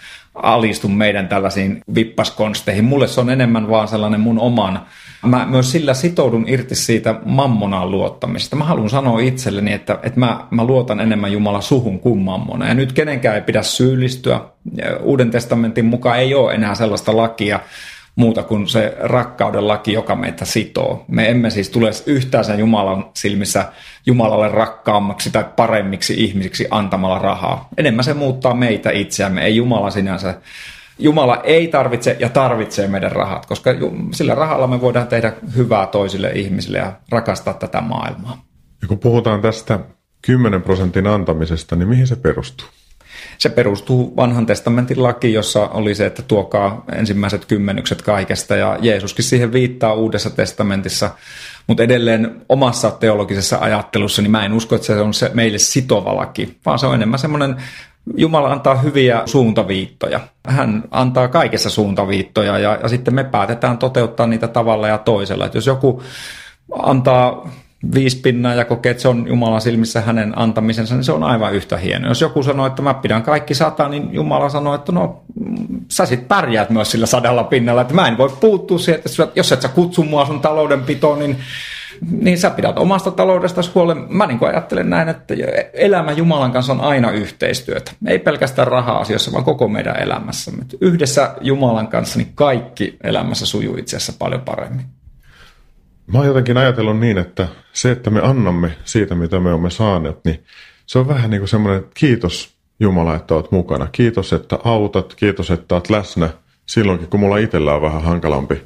alistu meidän tällaisiin vippaskonsteihin. Mulle se on enemmän vaan sellainen mun oman Mä myös sillä sitoudun irti siitä mammonaan luottamisesta. Mä haluan sanoa itselleni, että, että mä, mä luotan enemmän Jumala suhun kuin mammona. Ja nyt kenenkään ei pidä syyllistyä. Uuden testamentin mukaan ei ole enää sellaista lakia, muuta kuin se rakkauden laki, joka meitä sitoo. Me emme siis tule yhtään sen Jumalan silmissä Jumalalle rakkaammaksi tai paremmiksi ihmisiksi antamalla rahaa. Enemmän se muuttaa meitä itseämme, ei Jumala sinänsä Jumala ei tarvitse ja tarvitsee meidän rahat, koska sillä rahalla me voidaan tehdä hyvää toisille ihmisille ja rakastaa tätä maailmaa. Ja kun puhutaan tästä 10 prosentin antamisesta, niin mihin se perustuu? Se perustuu vanhan testamentin lakiin, jossa oli se, että tuokaa ensimmäiset kymmenykset kaikesta, ja Jeesuskin siihen viittaa uudessa testamentissa. Mutta edelleen omassa teologisessa ajattelussa, niin mä en usko, että se on se meille sitova laki, vaan se on enemmän semmoinen Jumala antaa hyviä suuntaviittoja. Hän antaa kaikessa suuntaviittoja ja, ja sitten me päätetään toteuttaa niitä tavalla ja toisella. Et jos joku antaa viisi pinnaa ja kokee, että se on Jumalan silmissä hänen antamisensa, niin se on aivan yhtä hieno. Jos joku sanoo, että mä pidän kaikki sata, niin Jumala sanoo, että no sä sit pärjäät myös sillä sadalla pinnalla, että mä en voi puuttua siihen, että jos et sä kutsu mua sun taloudenpitoon, niin niin sä pidät omasta taloudesta huolen. Mä niin ajattelen näin, että elämä Jumalan kanssa on aina yhteistyötä. Ei pelkästään raha-asioissa, vaan koko meidän elämässä. Yhdessä Jumalan kanssa niin kaikki elämässä sujuu itse asiassa paljon paremmin. Mä oon jotenkin ajatellut niin, että se, että me annamme siitä, mitä me olemme saaneet, niin se on vähän niin kuin semmoinen kiitos Jumala, että oot mukana. Kiitos, että autat. Kiitos, että oot läsnä silloinkin, kun mulla itsellä on vähän hankalampi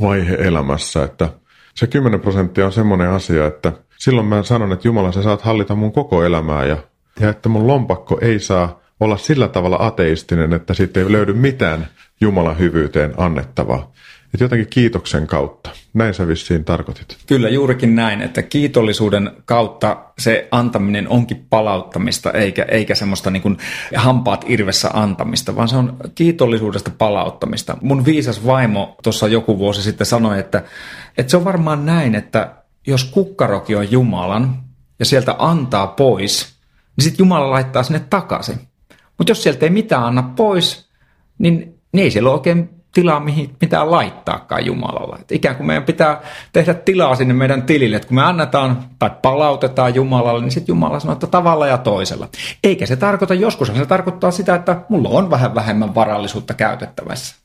vaihe elämässä. Että se 10 prosenttia on semmoinen asia, että silloin mä sanon, että Jumala, sä saat hallita mun koko elämää ja, ja että mun lompakko ei saa olla sillä tavalla ateistinen, että siitä ei löydy mitään Jumalan hyvyyteen annettavaa. Että jotenkin kiitoksen kautta. Näin sä vissiin tarkoitit. Kyllä juurikin näin, että kiitollisuuden kautta se antaminen onkin palauttamista, eikä, eikä semmoista niin kuin hampaat irvessä antamista, vaan se on kiitollisuudesta palauttamista. Mun viisas vaimo tuossa joku vuosi sitten sanoi, että, että se on varmaan näin, että jos kukkaroki on Jumalan ja sieltä antaa pois, niin sitten Jumala laittaa sinne takaisin. Mutta jos sieltä ei mitään anna pois, niin, niin ei siellä ole oikein tilaa, mihin mitään laittaakaan Jumalalla. Et ikään kuin meidän pitää tehdä tilaa sinne meidän tilille, että kun me annetaan tai palautetaan Jumalalle, niin sitten Jumala sanoo, että tavalla ja toisella. Eikä se tarkoita, joskus se tarkoittaa sitä, että mulla on vähän vähemmän varallisuutta käytettävässä.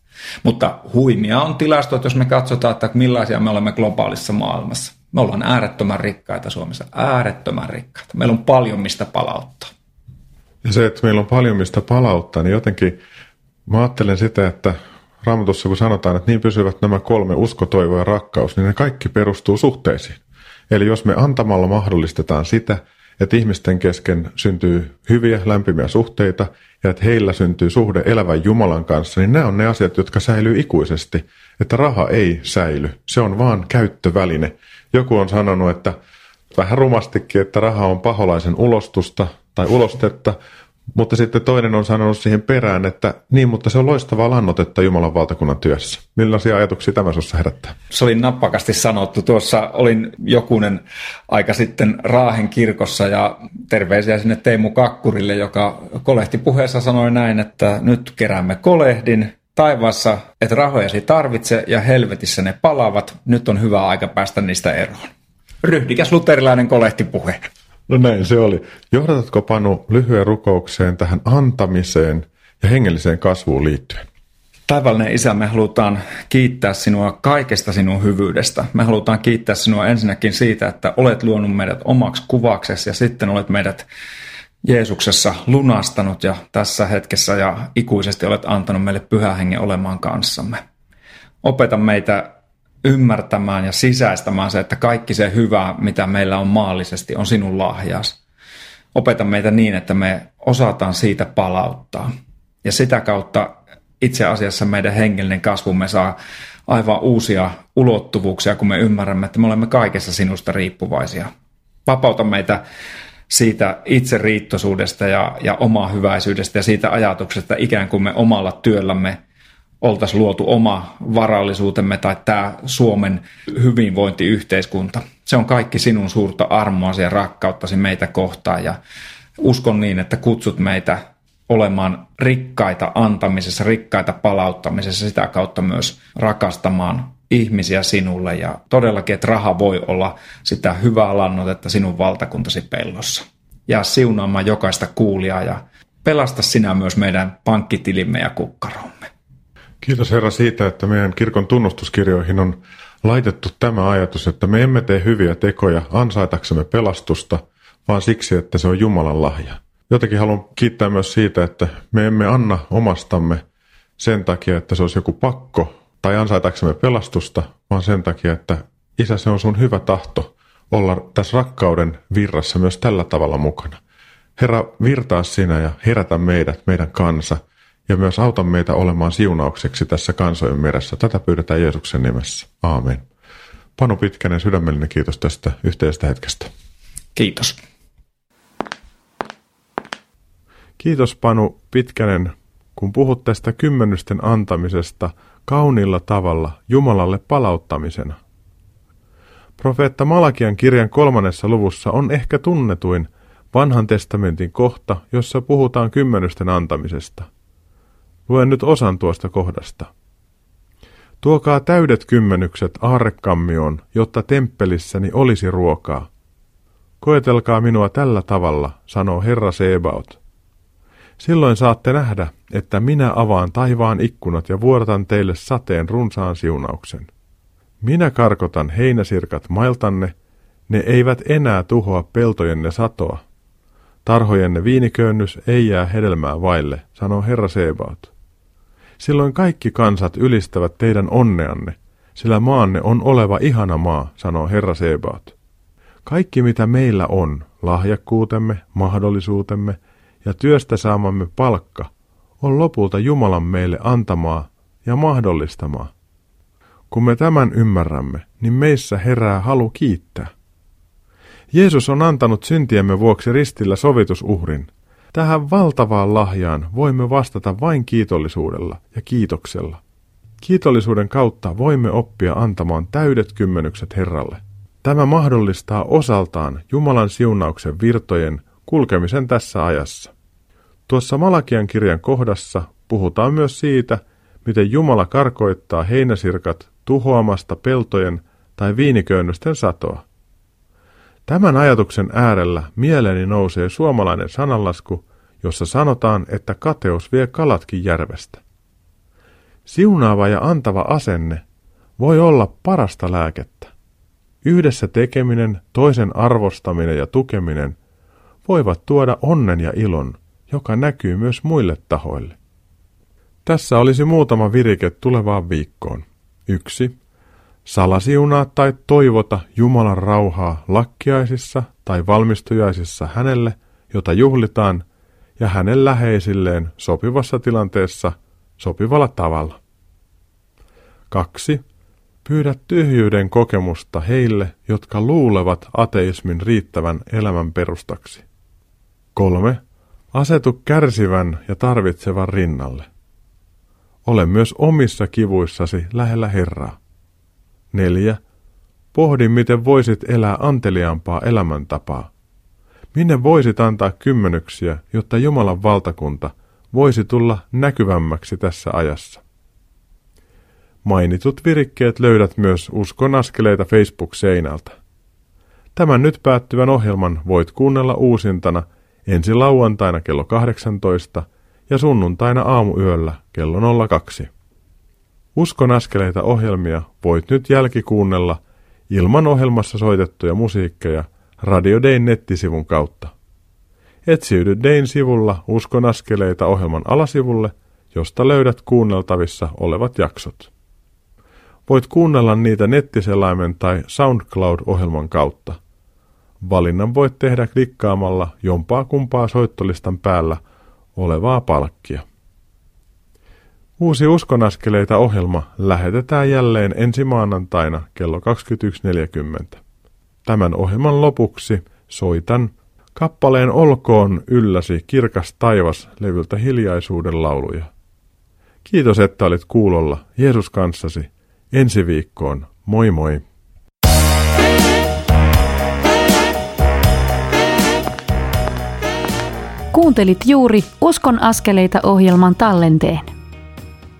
Mutta huimia on tilastot, jos me katsotaan, että millaisia me olemme globaalissa maailmassa. Me ollaan äärettömän rikkaita Suomessa, äärettömän rikkaita. Meillä on paljon mistä palauttaa. Ja se, että meillä on paljon mistä palauttaa, niin jotenkin mä ajattelen sitä, että Raamatussa kun sanotaan, että niin pysyvät nämä kolme, usko, toivo ja rakkaus, niin ne kaikki perustuu suhteisiin. Eli jos me antamalla mahdollistetaan sitä, että ihmisten kesken syntyy hyviä, lämpimiä suhteita ja että heillä syntyy suhde elävän Jumalan kanssa, niin nämä on ne asiat, jotka säilyy ikuisesti. Että raha ei säily, se on vaan käyttöväline. Joku on sanonut, että vähän rumastikin, että raha on paholaisen ulostusta tai ulostetta, mutta sitten toinen on sanonut siihen perään, että niin, mutta se on loistavaa lannotetta Jumalan valtakunnan työssä. Millaisia ajatuksia tämä sinussa herättää? Se oli nappakasti sanottu. Tuossa olin jokunen aika sitten Raahen kirkossa ja terveisiä sinne Teemu Kakkurille, joka kolehti puheessa sanoi näin, että nyt keräämme kolehdin taivaassa, että rahojasi tarvitse ja helvetissä ne palavat. Nyt on hyvä aika päästä niistä eroon. Ryhdikäs luterilainen kolehtipuhe. No näin se oli. Johdatatko Panu lyhyen rukoukseen tähän antamiseen ja hengelliseen kasvuun liittyen? Taivallinen Isä, me halutaan kiittää sinua kaikesta sinun hyvyydestä. Me halutaan kiittää sinua ensinnäkin siitä, että olet luonut meidät omaksi kuvaksesi ja sitten olet meidät Jeesuksessa lunastanut ja tässä hetkessä ja ikuisesti olet antanut meille pyhä hengen olemaan kanssamme. Opeta meitä ymmärtämään ja sisäistämään se, että kaikki se hyvä, mitä meillä on maallisesti, on sinun lahjas. Opeta meitä niin, että me osataan siitä palauttaa. Ja sitä kautta itse asiassa meidän hengellinen kasvumme saa aivan uusia ulottuvuuksia, kun me ymmärrämme, että me olemme kaikessa sinusta riippuvaisia. Vapauta meitä siitä itseriittoisuudesta ja, ja omaa hyväisyydestä ja siitä ajatuksesta, ikään kuin me omalla työllämme oltaisiin luotu oma varallisuutemme tai tämä Suomen hyvinvointiyhteiskunta. Se on kaikki sinun suurta armoasi ja rakkauttasi meitä kohtaan ja uskon niin, että kutsut meitä olemaan rikkaita antamisessa, rikkaita palauttamisessa, sitä kautta myös rakastamaan ihmisiä sinulle ja todellakin, että raha voi olla sitä hyvää lannotetta sinun valtakuntasi pellossa. Ja siunaamaan jokaista kuulijaa ja pelasta sinä myös meidän pankkitilimme ja kukkaromme. Kiitos Herra siitä, että meidän kirkon tunnustuskirjoihin on laitettu tämä ajatus, että me emme tee hyviä tekoja ansaitaksemme pelastusta, vaan siksi, että se on Jumalan lahja. Jotenkin haluan kiittää myös siitä, että me emme anna omastamme sen takia, että se olisi joku pakko tai ansaitaksemme pelastusta, vaan sen takia, että Isä, se on sun hyvä tahto olla tässä rakkauden virrassa myös tällä tavalla mukana. Herra, virtaa sinä ja herätä meidät, meidän kansa – ja myös auta meitä olemaan siunaukseksi tässä kansojen meressä. Tätä pyydetään Jeesuksen nimessä. Aamen. Panu Pitkänen, sydämellinen kiitos tästä yhteisestä hetkestä. Kiitos. Kiitos Panu Pitkänen, kun puhut tästä kymmenysten antamisesta kauniilla tavalla Jumalalle palauttamisena. Profeetta Malakian kirjan kolmannessa luvussa on ehkä tunnetuin vanhan testamentin kohta, jossa puhutaan kymmenysten antamisesta – Luen nyt osan tuosta kohdasta. Tuokaa täydet kymmenykset aarrekammioon, jotta temppelissäni olisi ruokaa. Koetelkaa minua tällä tavalla, sanoo Herra Sebaot. Silloin saatte nähdä, että minä avaan taivaan ikkunat ja vuoratan teille sateen runsaan siunauksen. Minä karkotan heinäsirkat mailtanne, ne eivät enää tuhoa peltojenne satoa. Tarhojenne viiniköynnys ei jää hedelmää vaille, sanoo Herra Sebaot. Silloin kaikki kansat ylistävät teidän onneanne, sillä maanne on oleva ihana maa, sanoo Herra Sebaot. Kaikki mitä meillä on, lahjakkuutemme, mahdollisuutemme ja työstä saamamme palkka, on lopulta Jumalan meille antamaa ja mahdollistamaa. Kun me tämän ymmärrämme, niin meissä herää halu kiittää. Jeesus on antanut syntiemme vuoksi ristillä sovitusuhrin. Tähän valtavaan lahjaan voimme vastata vain kiitollisuudella ja kiitoksella. Kiitollisuuden kautta voimme oppia antamaan täydet kymmenykset Herralle. Tämä mahdollistaa osaltaan Jumalan siunauksen virtojen kulkemisen tässä ajassa. Tuossa Malakian kirjan kohdassa puhutaan myös siitä, miten Jumala karkoittaa heinäsirkat tuhoamasta peltojen tai viiniköynnösten satoa. Tämän ajatuksen äärellä mieleeni nousee suomalainen sananlasku, jossa sanotaan, että kateus vie kalatkin järvestä. Siunaava ja antava asenne voi olla parasta lääkettä. Yhdessä tekeminen, toisen arvostaminen ja tukeminen voivat tuoda onnen ja ilon, joka näkyy myös muille tahoille. Tässä olisi muutama virike tulevaan viikkoon. Yksi. Salasiunaa tai toivota Jumalan rauhaa lakkiaisissa tai valmistujaisissa hänelle, jota juhlitaan, ja hänen läheisilleen sopivassa tilanteessa sopivalla tavalla. 2. Pyydä tyhjyyden kokemusta heille, jotka luulevat ateismin riittävän elämän perustaksi. 3. Asetu kärsivän ja tarvitsevan rinnalle. Ole myös omissa kivuissasi lähellä Herraa. 4. Pohdi, miten voisit elää anteliaampaa elämäntapaa. Minne voisit antaa kymmenyksiä, jotta Jumalan valtakunta voisi tulla näkyvämmäksi tässä ajassa. Mainitut virikkeet löydät myös Uskon askeleita Facebook-seinältä. Tämän nyt päättyvän ohjelman voit kuunnella uusintana ensi lauantaina kello 18 ja sunnuntaina aamuyöllä kello 02. Uskon askeleita ohjelmia voit nyt jälkikuunnella ilman ohjelmassa soitettuja musiikkeja Radio Dayn nettisivun kautta. Etsiydy Dayn sivulla Uskon askeleita ohjelman alasivulle, josta löydät kuunneltavissa olevat jaksot. Voit kuunnella niitä nettiselaimen tai SoundCloud-ohjelman kautta. Valinnan voit tehdä klikkaamalla jompaa kumpaa soittolistan päällä olevaa palkkia. Uusi Uskonaskeleita ohjelma lähetetään jälleen ensi maanantaina kello 21.40. Tämän ohjelman lopuksi soitan kappaleen Olkoon ylläsi kirkas taivas levyltä hiljaisuuden lauluja. Kiitos, että olit kuulolla. Jeesus kanssasi. Ensi viikkoon. Moi moi. Kuuntelit juuri Uskon askeleita ohjelman tallenteen.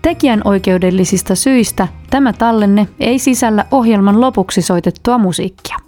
Tekijän oikeudellisista syistä tämä tallenne ei sisällä ohjelman lopuksi soitettua musiikkia.